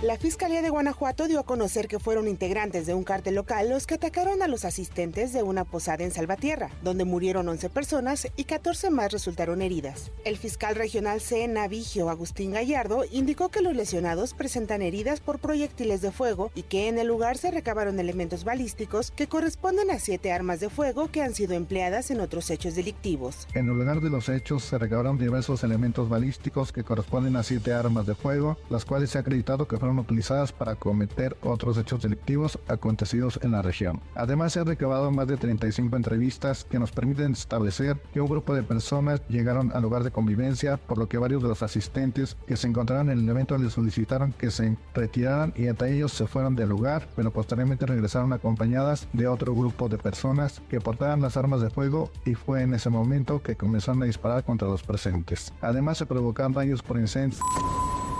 La Fiscalía de Guanajuato dio a conocer que fueron integrantes de un cártel local los que atacaron a los asistentes de una posada en Salvatierra, donde murieron 11 personas y 14 más resultaron heridas. El fiscal regional C. Navigio Agustín Gallardo indicó que los lesionados presentan heridas por proyectiles de fuego y que en el lugar se recabaron elementos balísticos que corresponden a siete armas de fuego que han sido empleadas en otros hechos delictivos. En el lugar de los hechos se recabaron diversos elementos balísticos que corresponden a siete armas de fuego, las cuales se ha acreditado que fueron utilizadas para cometer otros hechos delictivos acontecidos en la región. Además, se han recabado más de 35 entrevistas que nos permiten establecer que un grupo de personas llegaron al lugar de convivencia, por lo que varios de los asistentes que se encontraron en el evento les solicitaron que se retiraran y entre ellos se fueron del lugar, pero posteriormente regresaron acompañadas de otro grupo de personas que portaban las armas de fuego y fue en ese momento que comenzaron a disparar contra los presentes. Además, se provocaron daños por incendios.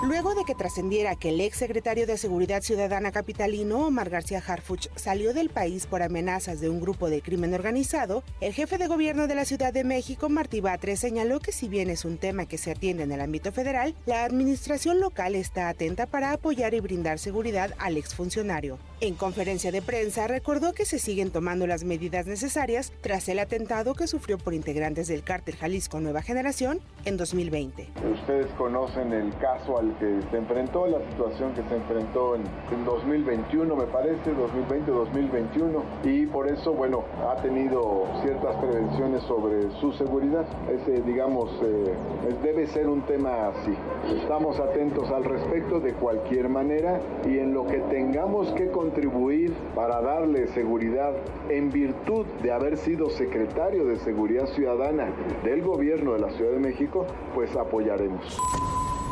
Luego de que trascendiera que el ex secretario de Seguridad Ciudadana capitalino, Omar García Harfuch, salió del país por amenazas de un grupo de crimen organizado, el jefe de gobierno de la Ciudad de México, Martí Batres, señaló que si bien es un tema que se atiende en el ámbito federal, la administración local está atenta para apoyar y brindar seguridad al exfuncionario. En conferencia de prensa recordó que se siguen tomando las medidas necesarias tras el atentado que sufrió por integrantes del cártel Jalisco Nueva Generación en 2020. Ustedes conocen el caso al que se enfrentó, la situación que se enfrentó en, 2021, me parece, 2020-2021, y por eso, bueno, ha tenido ciertas prevenciones sobre su seguridad. Ese, digamos, eh, debe ser un tema así. Estamos atentos al respecto de cualquier manera y en lo que tengamos que contribuir para darle seguridad en virtud de haber sido secretario de Seguridad Ciudadana del gobierno de la Ciudad de México, pues apoyaremos.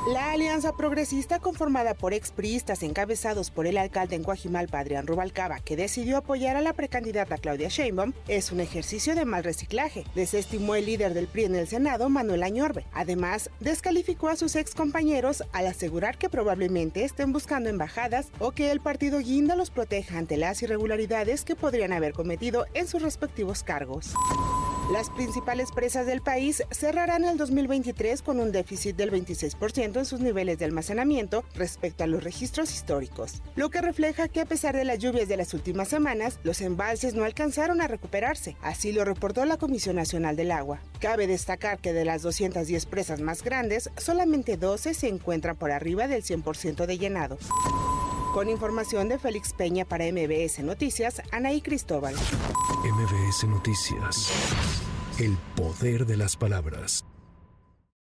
La alianza progresista conformada por expriistas encabezados por el alcalde en Guajimalpa, Adrián Rubalcaba, que decidió apoyar a la precandidata Claudia Sheinbaum, es un ejercicio de mal reciclaje, desestimó el líder del PRI en el Senado, Manuel Añorbe. Además, descalificó a sus ex compañeros al asegurar que probablemente estén buscando embajadas o que el partido Guinda los proteja ante las irregularidades que podrían haber cometido en sus respectivos cargos. Las principales presas del país cerrarán el 2023 con un déficit del 26% en sus niveles de almacenamiento respecto a los registros históricos, lo que refleja que a pesar de las lluvias de las últimas semanas, los embalses no alcanzaron a recuperarse, así lo reportó la Comisión Nacional del Agua. Cabe destacar que de las 210 presas más grandes, solamente 12 se encuentran por arriba del 100% de llenado. Con información de Félix Peña para MBS Noticias, Anaí Cristóbal. MBS Noticias. El poder de las palabras.